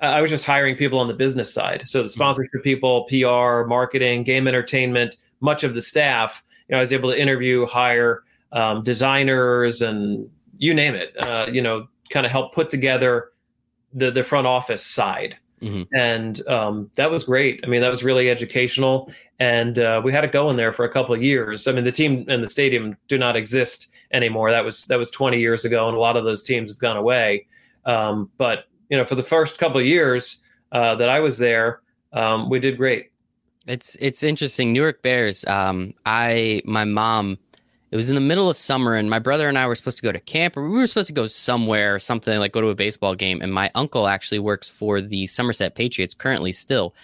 I was just hiring people on the business side. So the mm-hmm. sponsorship people, PR, marketing, game entertainment, much of the staff. You know, I was able to interview, hire um, designers, and you name it. Uh, you know, kind of help put together the the front office side. Mm-hmm. And um, that was great. I mean, that was really educational, and uh, we had it going there for a couple of years. I mean, the team and the stadium do not exist anymore. That was that was 20 years ago, and a lot of those teams have gone away. Um, but you know, for the first couple of years uh, that I was there, um, we did great. It's it's interesting. Newark Bears. Um, I my mom. It was in the middle of summer, and my brother and I were supposed to go to camp, or we were supposed to go somewhere, or something like go to a baseball game. And my uncle actually works for the Somerset Patriots currently still,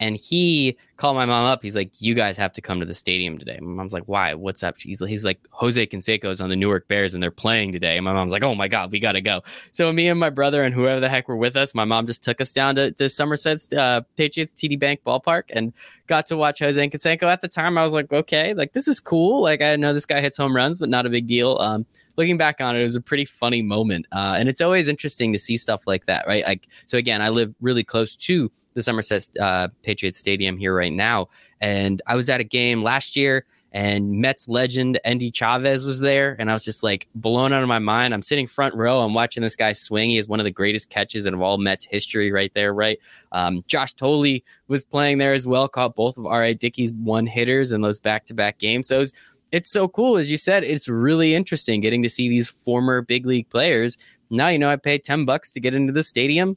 and he called my mom up. He's like, "You guys have to come to the stadium today." My mom's like, "Why? What's up?" He's, he's like, "Jose Canseco's on the Newark Bears and they're playing today." And my mom's like, "Oh my god, we gotta go!" So me and my brother and whoever the heck were with us, my mom just took us down to, to Somerset's uh, Patriots TD Bank Ballpark and got to watch Jose Canseco. At the time, I was like, "Okay, like this is cool. Like I know this guy hits home runs, but not a big deal." Um, looking back on it, it was a pretty funny moment, uh, and it's always interesting to see stuff like that, right? Like so, again, I live really close to the Somerset uh, Patriots Stadium here right now. And I was at a game last year and Mets legend Endy Chavez was there. And I was just like blown out of my mind. I'm sitting front row. I'm watching this guy swing. He has one of the greatest catches in all Mets history right there, right? Um, Josh Thole was playing there as well, caught both of R.A. Dickey's one hitters in those back to back games. So it was, it's so cool. As you said, it's really interesting getting to see these former big league players. Now, you know, I paid 10 bucks to get into the stadium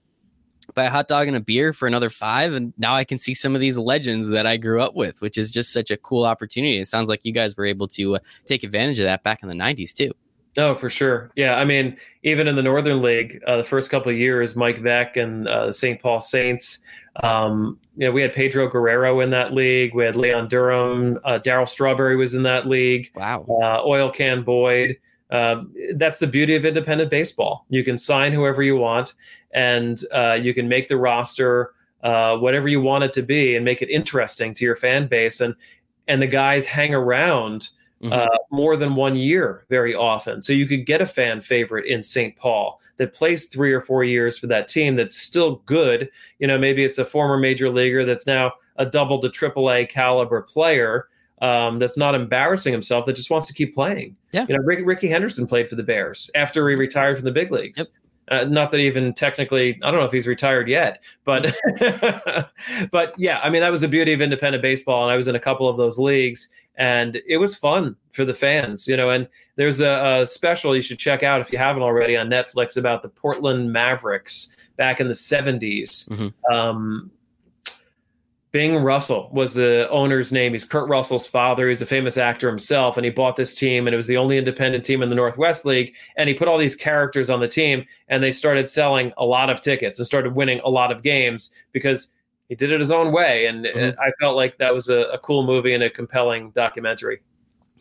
buy a hot dog and a beer for another five. And now I can see some of these legends that I grew up with, which is just such a cool opportunity. It sounds like you guys were able to uh, take advantage of that back in the 90s too. No, for sure. Yeah, I mean, even in the Northern League, uh, the first couple of years, Mike Veeck and uh, the St. Paul Saints, um, you know, we had Pedro Guerrero in that league. We had Leon Durham. Uh, Darryl Strawberry was in that league. Wow. Uh, Oil Can Boyd. Um, that's the beauty of independent baseball. You can sign whoever you want, and uh, you can make the roster uh, whatever you want it to be and make it interesting to your fan base and and the guys hang around mm-hmm. uh, more than one year very often. So you could get a fan favorite in St. Paul that plays three or four years for that team that's still good. You know, maybe it's a former major leaguer that's now a double to triple A caliber player um, that's not embarrassing himself that just wants to keep playing. Yeah. You know, Rick, Rickey Henderson played for the Bears after he retired from the big leagues. Yep. Uh, not that even technically, I don't know if he's retired yet, but but yeah, I mean that was the beauty of independent baseball, and I was in a couple of those leagues, and it was fun for the fans, you know. And there's a, a special you should check out if you haven't already on Netflix about the Portland Mavericks back in the 70s. Mm-hmm. Um, Bing Russell was the owner's name. He's Kurt Russell's father. He's a famous actor himself, and he bought this team, and it was the only independent team in the Northwest League. And he put all these characters on the team, and they started selling a lot of tickets and started winning a lot of games because he did it his own way. And mm-hmm. I felt like that was a, a cool movie and a compelling documentary.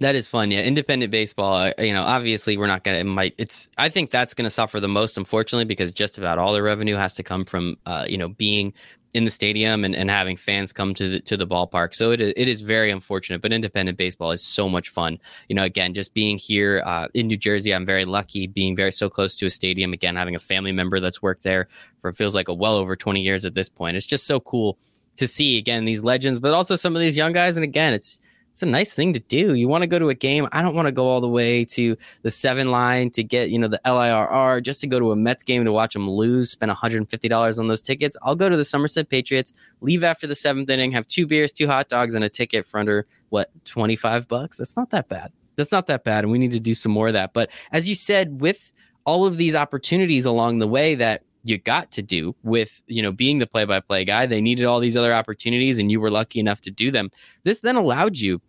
That is fun, yeah. Independent baseball, uh, you know, obviously we're not gonna. It might. It's. I think that's gonna suffer the most, unfortunately, because just about all the revenue has to come from, uh, you know, being in the stadium and, and having fans come to the to the ballpark. So it is, it is very unfortunate, but independent baseball is so much fun. You know, again, just being here uh, in New Jersey, I'm very lucky being very so close to a stadium. Again, having a family member that's worked there for feels like a well over 20 years at this point. It's just so cool to see again these legends, but also some of these young guys. And again, it's it's a nice thing to do. You want to go to a game. I don't want to go all the way to the seven line to get, you know, the LIRR just to go to a Mets game to watch them lose, spend $150 on those tickets. I'll go to the Somerset Patriots, leave after the seventh inning, have two beers, two hot dogs, and a ticket for under what, 25 bucks? That's not that bad. That's not that bad. And we need to do some more of that. But as you said, with all of these opportunities along the way that you got to do with you know being the play-by-play guy they needed all these other opportunities and you were lucky enough to do them this then allowed you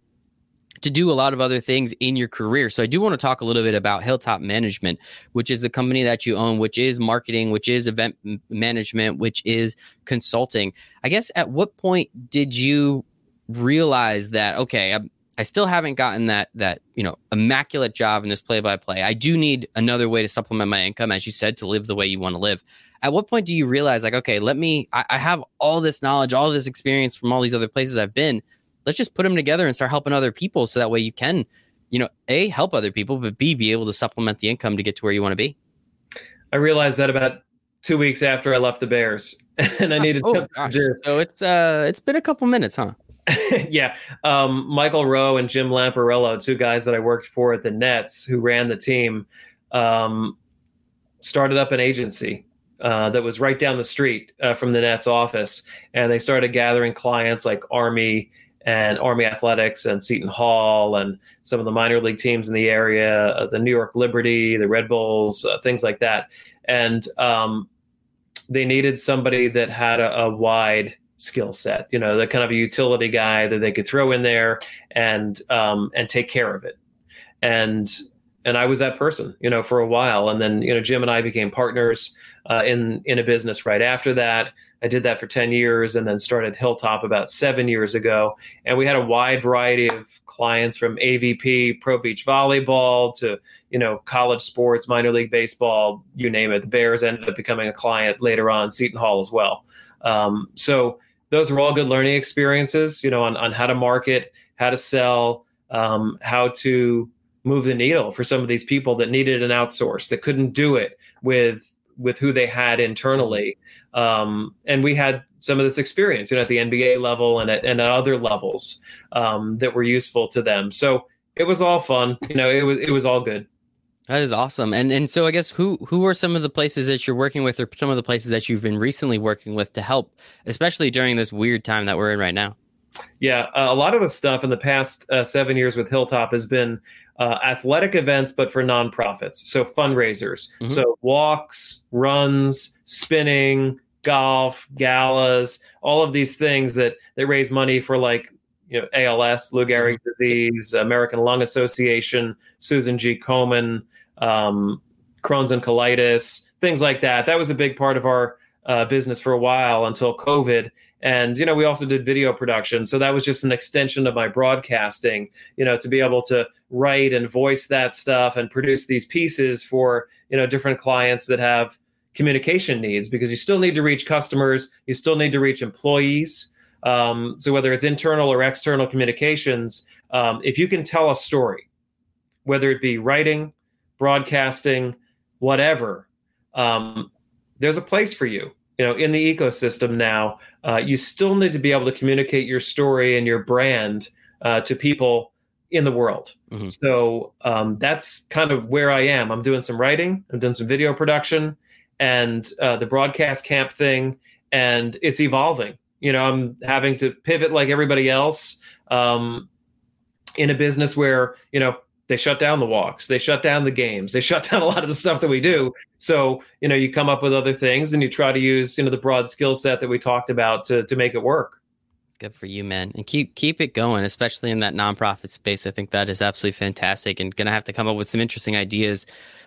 to do a lot of other things in your career. So I do want to talk a little bit about Hilltop Management, which is the company that you own, which is marketing, which is event management, which is consulting. I guess at what point did you realize that okay, I, I still haven't gotten that that, you know, immaculate job in this play by play. I do need another way to supplement my income as you said to live the way you want to live. At what point do you realize like okay, let me I, I have all this knowledge, all this experience from all these other places I've been let's just put them together and start helping other people so that way you can you know a help other people but b be able to supplement the income to get to where you want to be i realized that about two weeks after i left the bears and i ah, needed oh, gosh. so it's uh it's been a couple minutes huh yeah um, michael rowe and jim lampariello two guys that i worked for at the nets who ran the team um, started up an agency uh, that was right down the street uh, from the Nets office, and they started gathering clients like Army and Army Athletics and Seton Hall and some of the minor league teams in the area, uh, the New York Liberty, the Red Bulls, uh, things like that. And um, they needed somebody that had a, a wide skill set, you know, the kind of a utility guy that they could throw in there and um, and take care of it. And and I was that person, you know, for a while. And then you know, Jim and I became partners uh, in in a business right after that. I did that for 10 years and then started Hilltop about seven years ago. And we had a wide variety of clients from AVP, pro beach volleyball to, you know, college sports, minor league baseball, you name it. The Bears ended up becoming a client later on, Seton Hall as well. Um, so those were all good learning experiences, you know, on, on how to market, how to sell, um, how to move the needle for some of these people that needed an outsource that couldn't do it with with who they had internally um, and we had some of this experience, you know, at the NBA level and at, and at other levels um, that were useful to them. So it was all fun. You know, it was it was all good. That is awesome. And and so I guess who who are some of the places that you're working with, or some of the places that you've been recently working with to help, especially during this weird time that we're in right now. Yeah, uh, a lot of the stuff in the past uh, seven years with Hilltop has been uh, athletic events, but for nonprofits. So fundraisers. Mm-hmm. So walks, runs, spinning, golf, galas, all of these things that they raise money for like you know ALS, Lou Gehrig mm-hmm. disease, American Lung Association, Susan G. Komen, um, Crohn's and colitis, things like that. That was a big part of our uh, business for a while until COVID. And you know we also did video production. So that was just an extension of my broadcasting you know to be able to write and voice that stuff and produce these pieces for you know different clients that have communication needs because you still need to reach customers. You still need to reach employees. Um, so whether it's internal or external communications um, if you can tell a story, whether it be writing, broadcasting, whatever, um, there's a place for you. You know, in the ecosystem now, uh, you still need to be able to communicate your story and your brand uh, to people in the world. Mm-hmm. So um, that's kind of where I am. I'm doing some writing, I'm doing some video production, and uh, the broadcast camp thing, and it's evolving. You know, I'm having to pivot like everybody else um, in a business where you know they shut down the walks, they shut down the games, they shut down a lot of the stuff that we do. So you know, you come up with other things, and you try to use you know the broad skill set that we talked about to to make it work. Good for you, man. And keep keep it going, especially in that nonprofit space. I think that is absolutely fantastic and gonna have to come up with some interesting ideas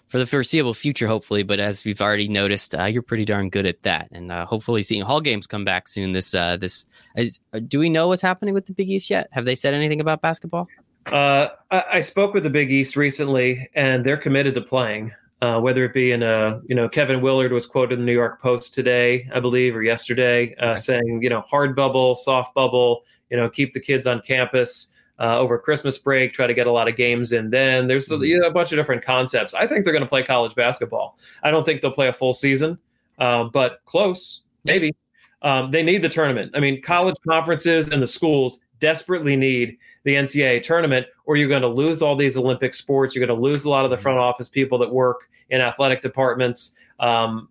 for the foreseeable future, hopefully. But as we've already noticed, uh, you're pretty darn good at that. And uh, hopefully Seton Hall games come back soon. This uh, this is, uh, do we know what's happening with the Big East yet? Have they said anything about basketball? Uh, I, I spoke with the Big East recently, and they're committed to playing uh, whether it be in a, you know, Kevin Willard was quoted in the New York Post today, I believe, or yesterday, uh, saying, you know, hard bubble, soft bubble, you know, keep the kids on campus uh, over Christmas break, try to get a lot of games in then. There's a, you know, a bunch of different concepts. I think they're going to play college basketball. I don't think they'll play a full season, uh, but close, maybe. Um, they need the tournament. I mean, college conferences and the schools desperately need the NCAA tournament, or you're going to lose all these Olympic sports. You're going to lose a lot of the front mm-hmm. office people that work in athletic departments. Um,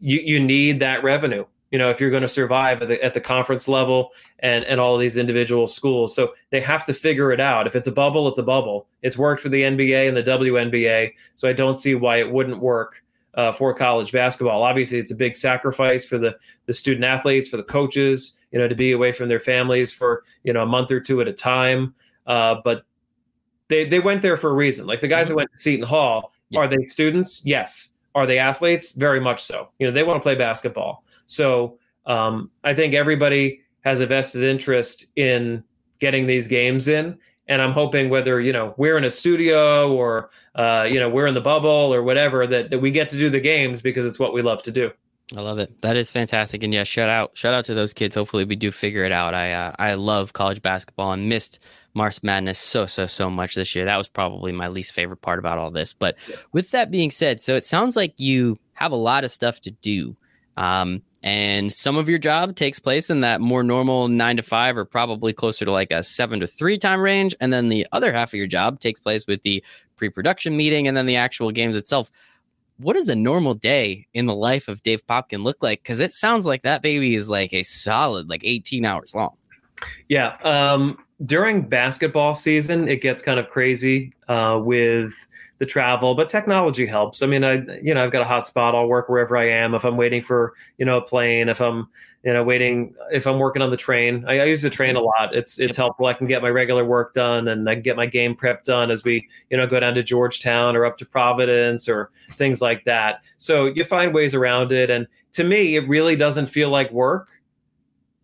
you you need that revenue. You know, if you're going to survive at the, at the conference level and and all of these individual schools, so they have to figure it out. If it's a bubble, it's a bubble. It's worked for the NBA and the WNBA, so I don't see why it wouldn't work uh, for college basketball. Obviously, it's a big sacrifice for the the student athletes, for the coaches, you know, to be away from their families for you know a month or two at a time. Uh, but they they went there for a reason. Like the guys that mm-hmm. went to Seton Hall, yeah. are they students? Yes. Are they athletes? Very much so. You know, they want to play basketball. So um, I think everybody has a vested interest in getting these games in. And I'm hoping whether you know we're in a studio or uh, you know we're in the bubble or whatever that that we get to do the games because it's what we love to do. I love it. That is fantastic. And yeah, shout out, shout out to those kids. Hopefully, we do figure it out. I uh, I love college basketball and missed March Madness so so so much this year. That was probably my least favorite part about all this. But with that being said, so it sounds like you have a lot of stuff to do. Um, and some of your job takes place in that more normal nine to five or probably closer to like a seven to three time range. And then the other half of your job takes place with the pre production meeting and then the actual games itself what does a normal day in the life of Dave Popkin look like? Because it sounds like that baby is like a solid like 18 hours long. Yeah. Um, during basketball season, it gets kind of crazy uh, with the travel, but technology helps. I mean, I you know I've got a hotspot. I'll work wherever I am. If I'm waiting for you know a plane, if I'm you know waiting, if I'm working on the train, I, I use the train a lot. It's it's helpful. I can get my regular work done, and I can get my game prep done as we you know go down to Georgetown or up to Providence or things like that. So you find ways around it, and to me, it really doesn't feel like work.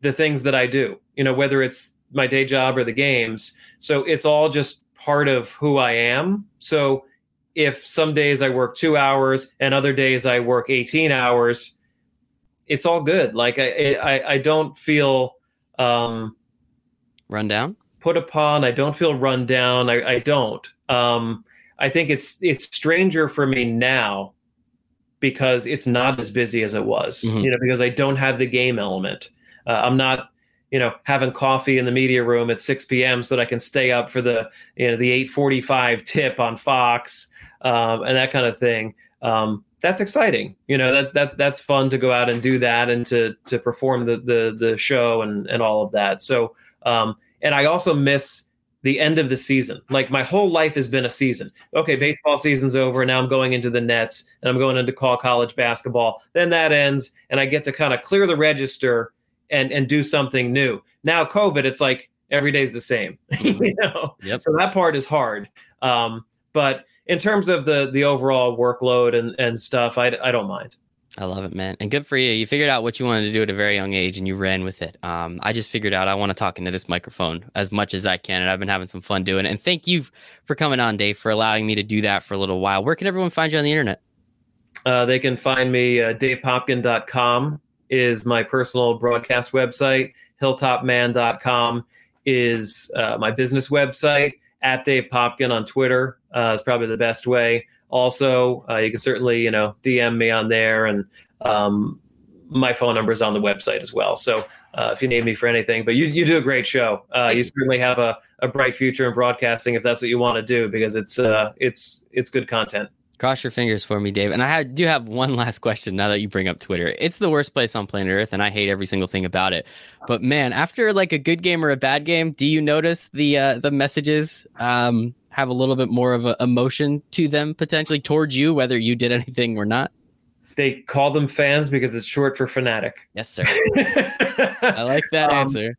The things that I do, you know, whether it's my day job or the games. So it's all just part of who I am. So if some days I work two hours and other days I work 18 hours, it's all good. Like I, I, I don't feel um, run down, put upon. I don't feel run down. I, I don't. Um, I think it's it's stranger for me now because it's not as busy as it was. Mm-hmm. You know, because I don't have the game element. Uh, I'm not you know, having coffee in the media room at 6 p.m. so that I can stay up for the, you know, the 8:45 tip on Fox um, and that kind of thing. Um, that's exciting. You know, that that that's fun to go out and do that and to to perform the the the show and and all of that. So, um, and I also miss the end of the season. Like my whole life has been a season. Okay, baseball season's over. Now I'm going into the Nets and I'm going into call college basketball. Then that ends, and I get to kind of clear the register and and do something new. Now COVID, it's like every day's the same. Mm-hmm. you know, yep. so that part is hard. Um, but in terms of the the overall workload and and stuff, I I don't mind. I love it, man, and good for you. You figured out what you wanted to do at a very young age, and you ran with it. Um, I just figured out I want to talk into this microphone as much as I can, and I've been having some fun doing it. And thank you for coming on, Dave, for allowing me to do that for a little while. Where can everyone find you on the internet? Uh, they can find me uh, davepopkin.com is my personal broadcast website, hilltopman.com. is uh, my business website at Dave Popkin on Twitter uh, is probably the best way. Also, uh, you can certainly you know DM me on there, and um, my phone number is on the website as well. So uh, if you need me for anything, but you you do a great show. Uh, you certainly have a, a bright future in broadcasting if that's what you want to do because it's uh, it's it's good content. Cross your fingers for me, Dave. And I had, do have one last question now that you bring up Twitter. It's the worst place on planet Earth, and I hate every single thing about it. But man, after like a good game or a bad game, do you notice the uh, the messages um, have a little bit more of an emotion to them potentially towards you, whether you did anything or not? They call them fans because it's short for fanatic. Yes, sir. I like that um, answer.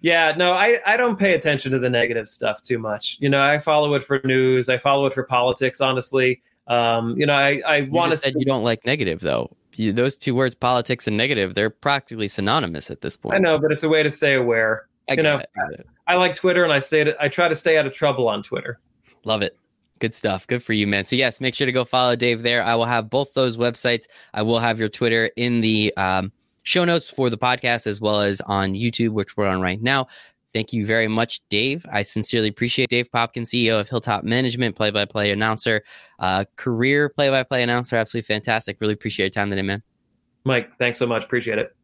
Yeah, no, I, I don't pay attention to the negative stuff too much. You know, I follow it for news. I follow it for politics, honestly. Um, you know, I, I want to say you don't like negative though. You, those two words, politics and negative, they're practically synonymous at this point. I know, but it's a way to stay aware. I you know, it. I like Twitter, and I stay. I try to stay out of trouble on Twitter. Love it. Good stuff. Good for you, man. So yes, make sure to go follow Dave there. I will have both those websites. I will have your Twitter in the um, show notes for the podcast as well as on YouTube, which we're on right now. Thank you very much, Dave. I sincerely appreciate Dave Popkin, CEO of Hilltop Management, play by play announcer, uh, career play by play announcer. Absolutely fantastic. Really appreciate your time today, man. Mike, thanks so much. Appreciate it.